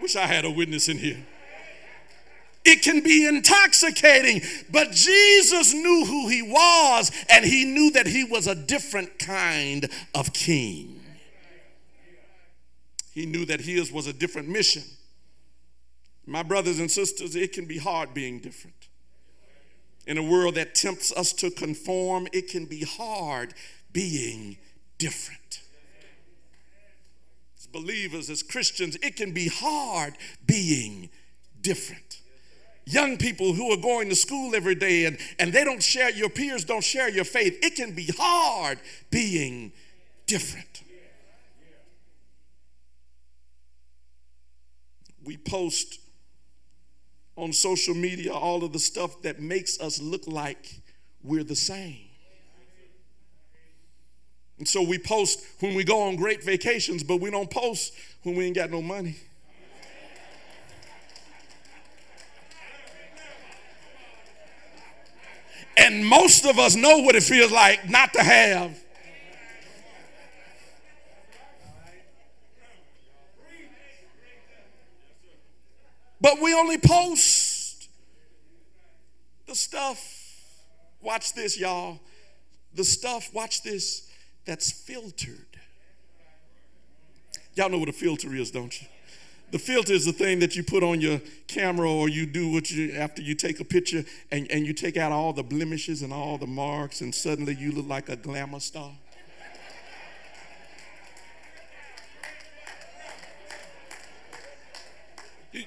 Speaker 1: Wish I had a witness in here. It can be intoxicating, but Jesus knew who he was and he knew that he was a different kind of king. He knew that his was a different mission. My brothers and sisters, it can be hard being different. In a world that tempts us to conform, it can be hard being different. As believers, as Christians, it can be hard being different. Young people who are going to school every day and, and they don't share, your peers don't share your faith, it can be hard being different. We post on social media all of the stuff that makes us look like we're the same. And so we post when we go on great vacations, but we don't post when we ain't got no money. And most of us know what it feels like not to have. But we only post the stuff. Watch this, y'all. The stuff, watch this, that's filtered. Y'all know what a filter is, don't you? The filter is the thing that you put on your camera or you do what you after you take a picture and, and you take out all the blemishes and all the marks and suddenly you look like a glamour star.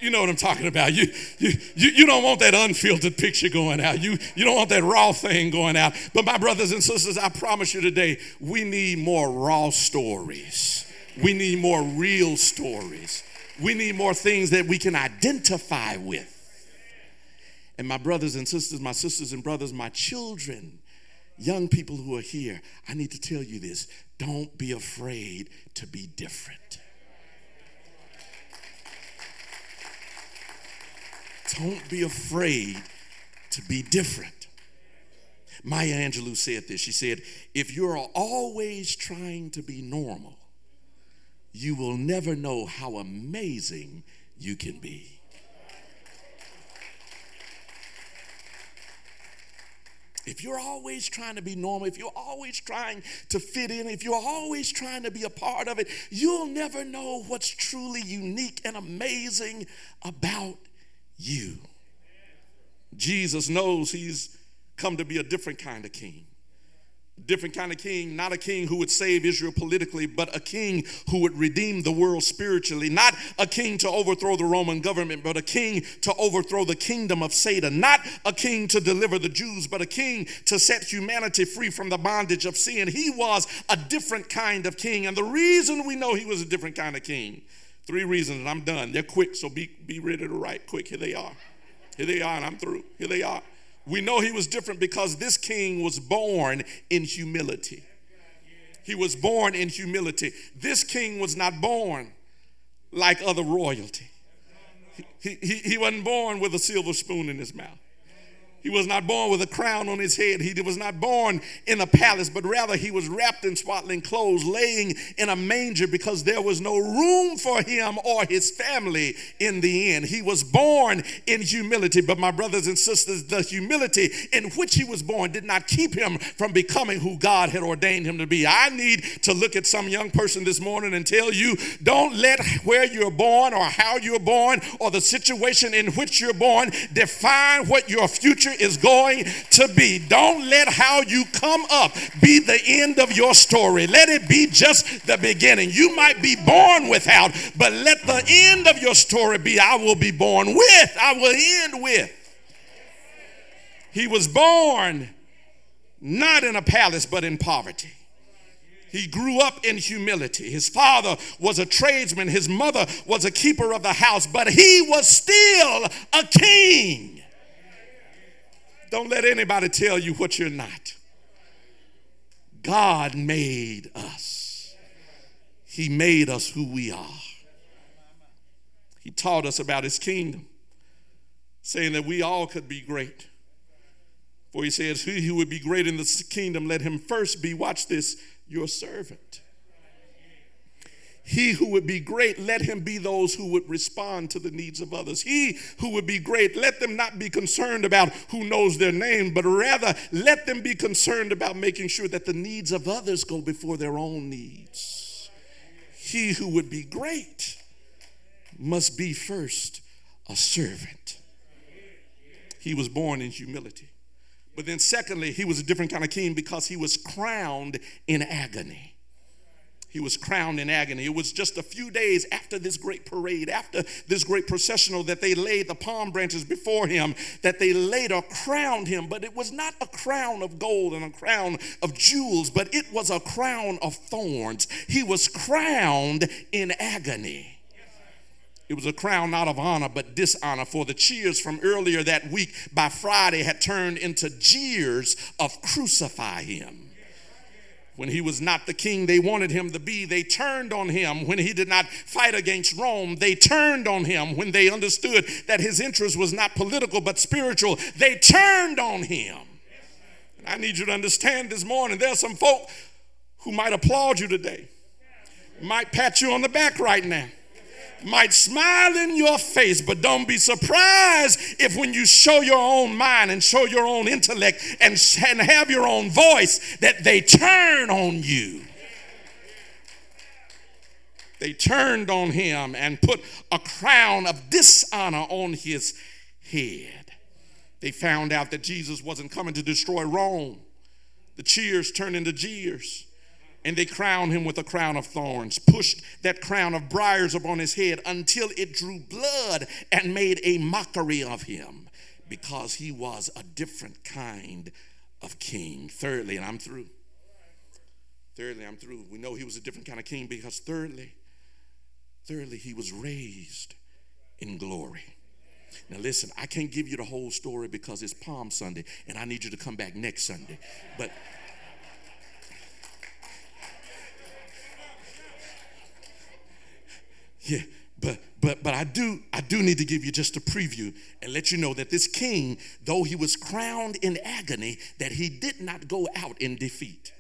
Speaker 1: You- know what I'm talking about. You, you, you, you don't want that unfiltered picture going out. You, you don't want that raw thing going out. But my brothers and sisters, I promise you today, we need more raw stories. We need more real stories. We need more things that we can identify with. And my brothers and sisters, my sisters and brothers, my children, young people who are here, I need to tell you this don't be afraid to be different. Don't be afraid to be different. Maya Angelou said this. She said, If you're always trying to be normal, you will never know how amazing you can be. If you're always trying to be normal, if you're always trying to fit in, if you're always trying to be a part of it, you'll never know what's truly unique and amazing about you. Jesus knows he's come to be a different kind of king. Different kind of king, not a king who would save Israel politically, but a king who would redeem the world spiritually. Not a king to overthrow the Roman government, but a king to overthrow the kingdom of Satan. Not a king to deliver the Jews, but a king to set humanity free from the bondage of sin. He was a different kind of king. And the reason we know he was a different kind of king, three reasons, and I'm done. They're quick, so be, be ready to write quick. Here they are. Here they are, and I'm through. Here they are. We know he was different because this king was born in humility. He was born in humility. This king was not born like other royalty. He, he, he wasn't born with a silver spoon in his mouth. He was not born with a crown on his head. He was not born in a palace, but rather he was wrapped in swaddling clothes, laying in a manger because there was no room for him or his family in the inn. He was born in humility, but my brothers and sisters, the humility in which he was born did not keep him from becoming who God had ordained him to be. I need to look at some young person this morning and tell you don't let where you're born or how you're born or the situation in which you're born define what your future is going to be. Don't let how you come up be the end of your story. Let it be just the beginning. You might be born without, but let the end of your story be I will be born with, I will end with. He was born not in a palace, but in poverty. He grew up in humility. His father was a tradesman, his mother was a keeper of the house, but he was still a king. Don't let anybody tell you what you're not. God made us, He made us who we are. He taught us about His kingdom, saying that we all could be great. For He says, He who would be great in the kingdom, let him first be, watch this, your servant. He who would be great, let him be those who would respond to the needs of others. He who would be great, let them not be concerned about who knows their name, but rather let them be concerned about making sure that the needs of others go before their own needs. He who would be great must be first a servant. He was born in humility. But then, secondly, he was a different kind of king because he was crowned in agony. He was crowned in agony. It was just a few days after this great parade, after this great processional, that they laid the palm branches before him, that they later crowned him. But it was not a crown of gold and a crown of jewels, but it was a crown of thorns. He was crowned in agony. It was a crown not of honor but dishonor, for the cheers from earlier that week by Friday had turned into jeers of crucify him. When he was not the king they wanted him to be, they turned on him. When he did not fight against Rome, they turned on him. When they understood that his interest was not political but spiritual, they turned on him. And I need you to understand this morning there are some folk who might applaud you today, might pat you on the back right now might smile in your face, but don't be surprised if when you show your own mind and show your own intellect and, and have your own voice, that they turn on you. They turned on him and put a crown of dishonor on his head. They found out that Jesus wasn't coming to destroy Rome. The cheers turned into jeers and they crowned him with a crown of thorns, pushed that crown of briars upon his head until it drew blood and made a mockery of him because he was a different kind of king. Thirdly, and I'm through. Thirdly, I'm through. We know he was a different kind of king because thirdly, thirdly, he was raised in glory. Now, listen, I can't give you the whole story because it's Palm Sunday and I need you to come back next Sunday. But Yeah, but but but I do I do need to give you just a preview and let you know that this king, though he was crowned in agony, that he did not go out in defeat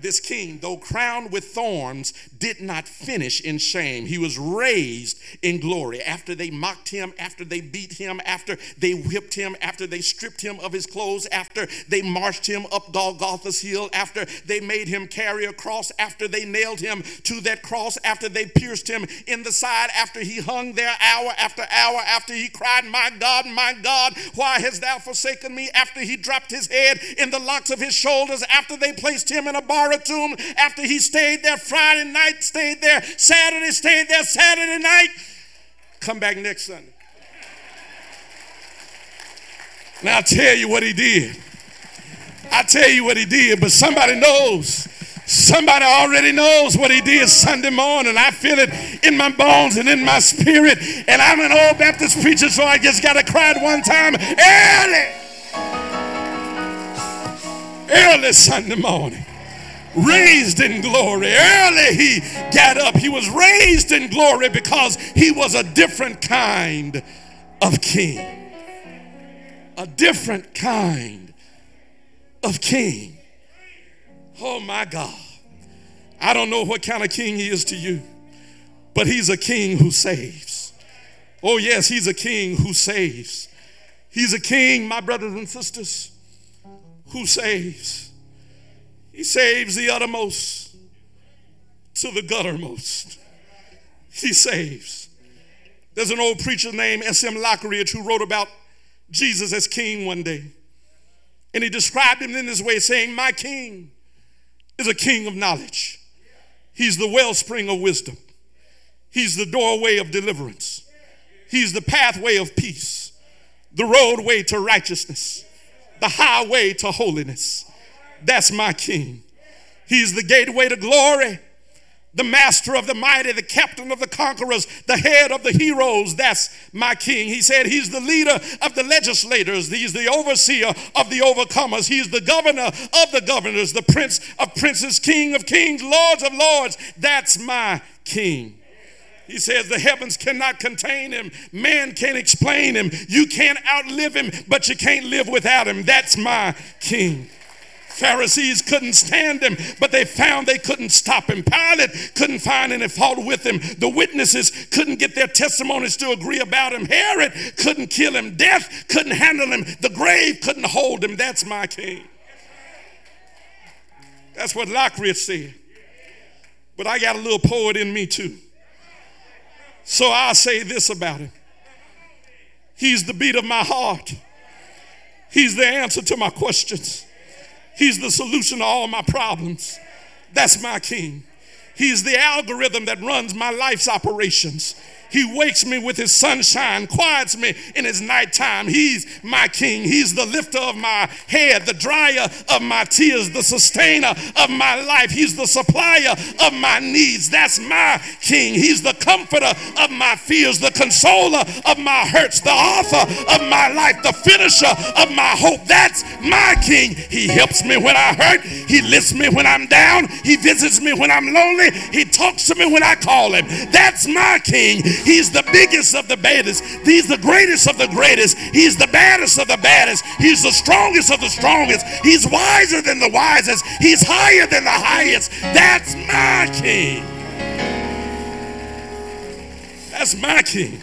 Speaker 1: this king, though crowned with thorns, did not finish in shame. He was raised in glory. After they mocked him, after they beat him, after they whipped him, after they stripped him of his clothes, after they marched him up Golgotha's hill, after they made him carry a cross, after they nailed him to that cross, after they pierced him in the side, after he hung there hour after hour, after he cried, My God, my God, why hast thou forsaken me? After he dropped his head in the locks of his shoulders, after they placed him in a bar tomb after he stayed there Friday night, stayed there Saturday, stayed there Saturday night. Come back next Sunday. Now I'll tell you what he did. I tell you what he did, but somebody knows. Somebody already knows what he did Sunday morning. I feel it in my bones and in my spirit. And I'm an old Baptist preacher, so I just got to cry it one time early. Early Sunday morning raised in glory. Early he got up. He was raised in glory because he was a different kind of king. A different kind of king. Oh my God. I don't know what kind of king he is to you, but he's a king who saves. Oh, yes, he's a king who saves. He's a king, my brothers and sisters, who saves. He saves the uttermost to the guttermost. He saves. There's an old preacher named S.M. Lockridge who wrote about Jesus as king one day. And he described him in this way, saying, My king is a king of knowledge. He's the wellspring of wisdom. He's the doorway of deliverance. He's the pathway of peace, the roadway to righteousness, the highway to holiness. That's my king. He's the gateway to glory, the master of the mighty, the captain of the conquerors, the head of the heroes. That's my king. He said he's the leader of the legislators, he's the overseer of the overcomers, he's the governor of the governors, the prince of princes, king of kings, lords of lords. That's my king. He says the heavens cannot contain him. Man can't explain him. You can't outlive him, but you can't live without him. That's my king. Pharisees couldn't stand him, but they found they couldn't stop him. Pilate couldn't find any fault with him. The witnesses couldn't get their testimonies to agree about him. Herod couldn't kill him. Death couldn't handle him. The grave couldn't hold him. That's my king. That's what Lockridge said. But I got a little poet in me too. So I'll say this about him He's the beat of my heart, He's the answer to my questions, He's the solution to all my problems. That's my king. He's the algorithm that runs my life's operations. He wakes me with his sunshine, quiets me in his nighttime. He's my king. He's the lifter of my head, the dryer of my tears, the sustainer of my life. He's the supplier of my needs. That's my king. He's the comforter of my fears, the consoler of my hurts, the author of my life, the finisher of my hope. That's my king. He helps me when I hurt. He lifts me when I'm down. He visits me when I'm lonely. He talks to me when I call him. That's my king. He's the biggest of the baddest. He's the greatest of the greatest. He's the baddest of the baddest. He's the strongest of the strongest. He's wiser than the wisest. He's higher than the highest. That's my king. That's my king.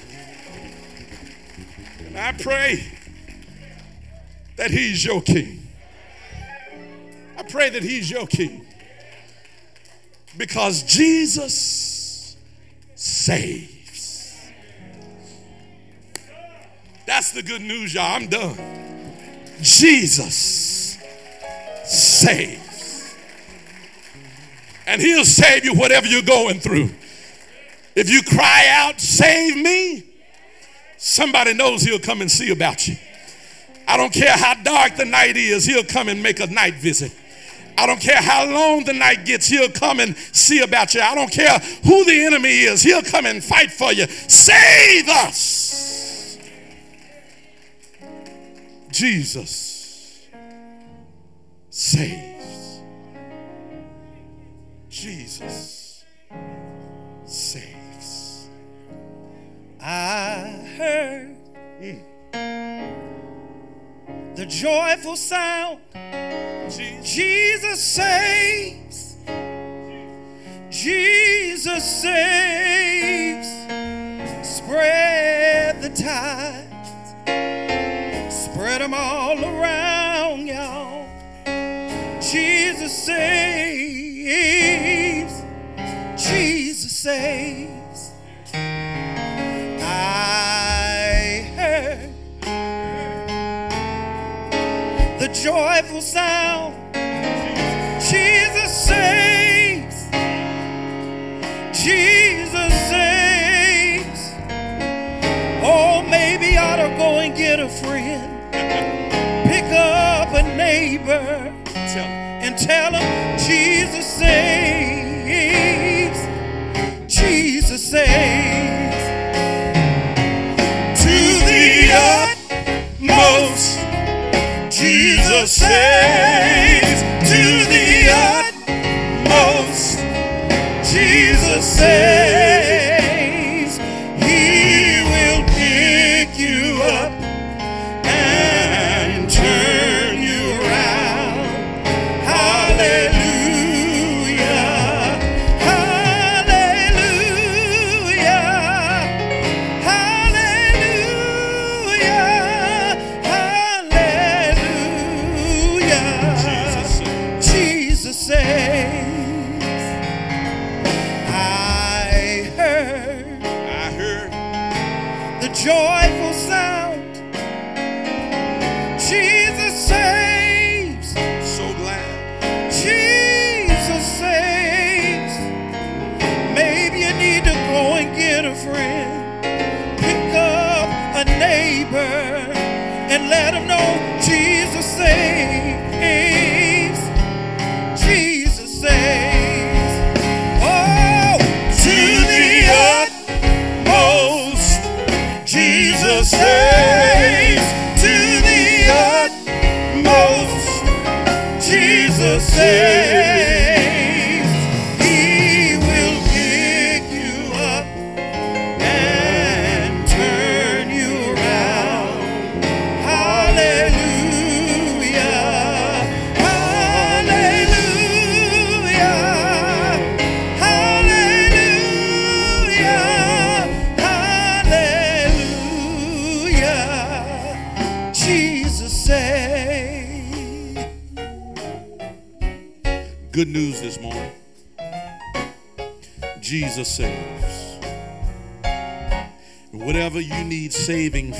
Speaker 1: And I pray that he's your king. I pray that he's your king. Because Jesus saves. That's the good news, y'all. I'm done. Jesus saves. And he'll save you whatever you're going through. If you cry out, save me, somebody knows he'll come and see about you. I don't care how dark the night is, he'll come and make a night visit. I don't care how long the night gets, he'll come and see about you. I don't care who the enemy is, he'll come and fight for you. Save us. Jesus saves. Jesus saves.
Speaker 6: I heard the joyful sound. Jesus saves. Jesus saves. Spread the tides. Saves. Jesus saves. I heard the joyful sound. Tell him Jesus saves. Jesus saves. To the utmost. Jesus saves to the utmost. Jesus saves.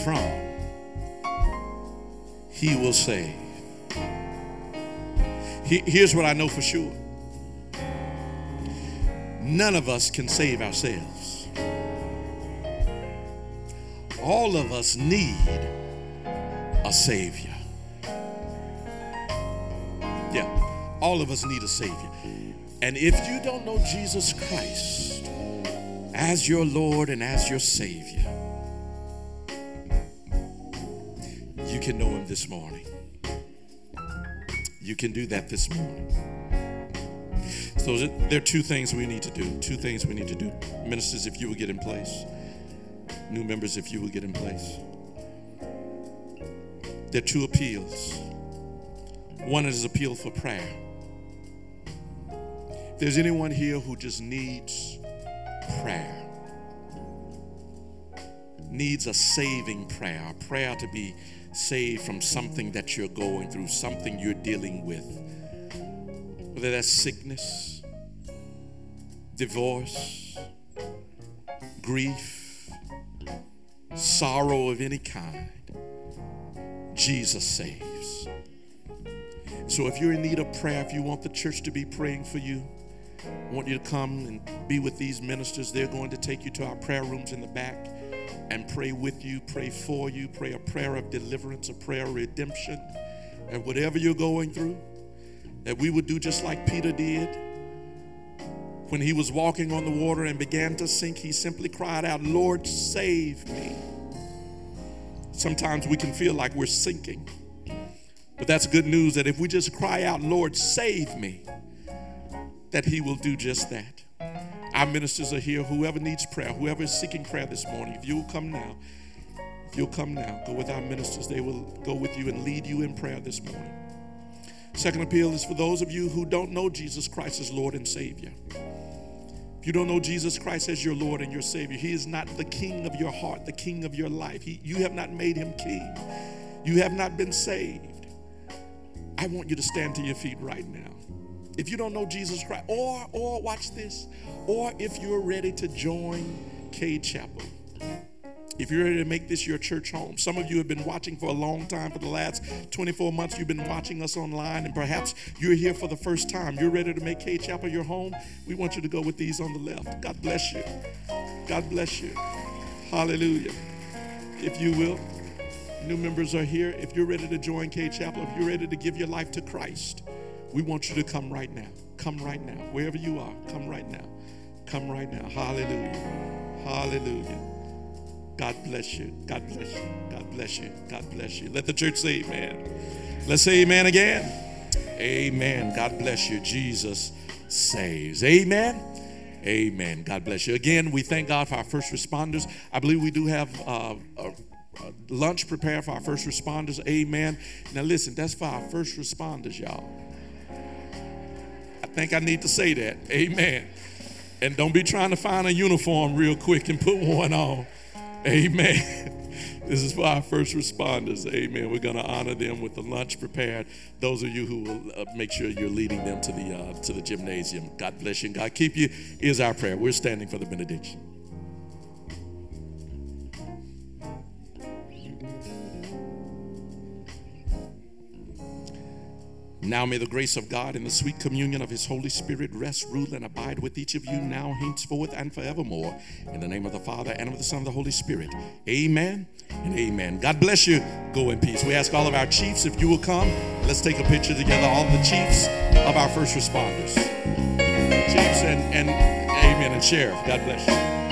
Speaker 1: From, He will save. Here's what I know for sure none of us can save ourselves. All of us need a Savior. Yeah, all of us need a Savior. And if you don't know Jesus Christ as your Lord and as your Savior, can know Him this morning. You can do that this morning. So there are two things we need to do. Two things we need to do. Ministers, if you will get in place. New members, if you will get in place. There are two appeals. One is appeal for prayer. If there's anyone here who just needs prayer, needs a saving prayer, a prayer to be saved from something that you're going through, something you're dealing with, whether that's sickness, divorce, grief, sorrow of any kind, Jesus saves. So if you're in need of prayer, if you want the church to be praying for you, I want you to come and be with these ministers. They're going to take you to our prayer rooms in the back and pray with you, pray for you, pray a prayer of deliverance, a prayer of redemption. And whatever you're going through, that we would do just like Peter did. When he was walking on the water and began to sink, he simply cried out, Lord, save me. Sometimes we can feel like we're sinking. But that's good news that if we just cry out, Lord, save me, that He will do just that. Our ministers are here. Whoever needs prayer, whoever is seeking prayer this morning, if you'll come now, if you'll come now, go with our ministers. They will go with you and lead you in prayer this morning. Second appeal is for those of you who don't know Jesus Christ as Lord and Savior. If you don't know Jesus Christ as your Lord and your Savior, He is not the King of your heart, the King of your life. He, you have not made Him King. You have not been saved. I want you to stand to your feet right now. If you don't know Jesus Christ, or or watch this, or if you're ready to join Cade Chapel. If you're ready to make this your church home, some of you have been watching for a long time. For the last 24 months, you've been watching us online, and perhaps you're here for the first time. You're ready to make Cade Chapel your home. We want you to go with these on the left. God bless you. God bless you. Hallelujah. If you will, new members are here. If you're ready to join Cade Chapel, if you're ready to give your life to Christ, we want you to come right now. Come right now. Wherever you are, come right now. Come right now. Hallelujah. Hallelujah. God bless you. God bless you. God bless you. God bless you. Let the church say amen. Let's say amen again. Amen. God bless you. Jesus saves. Amen. Amen. God bless you. Again, we thank God for our first responders. I believe we do have uh, a, lunch prepared for our first responders. Amen. Now, listen, that's for our first responders, y'all. I think I need to say that. Amen. And don't be trying to find a uniform real quick and put one on. Amen. This is for our first responders. Amen. We're going to honor them with the lunch prepared. Those of you who will uh, make sure you're leading them to the uh, to the gymnasium. God bless you and God keep you. Is our prayer. We're standing for the benediction. Now may the grace of God and the sweet communion of his Holy Spirit rest, rule, and abide with each of you now, henceforth, and forevermore. In the name of the Father, and of the Son, and of the Holy Spirit. Amen and amen. God bless you. Go in peace. We ask all of our chiefs, if you will come, let's take a picture together, all the chiefs of our first responders. Chiefs and, and amen, and sheriff. God bless you.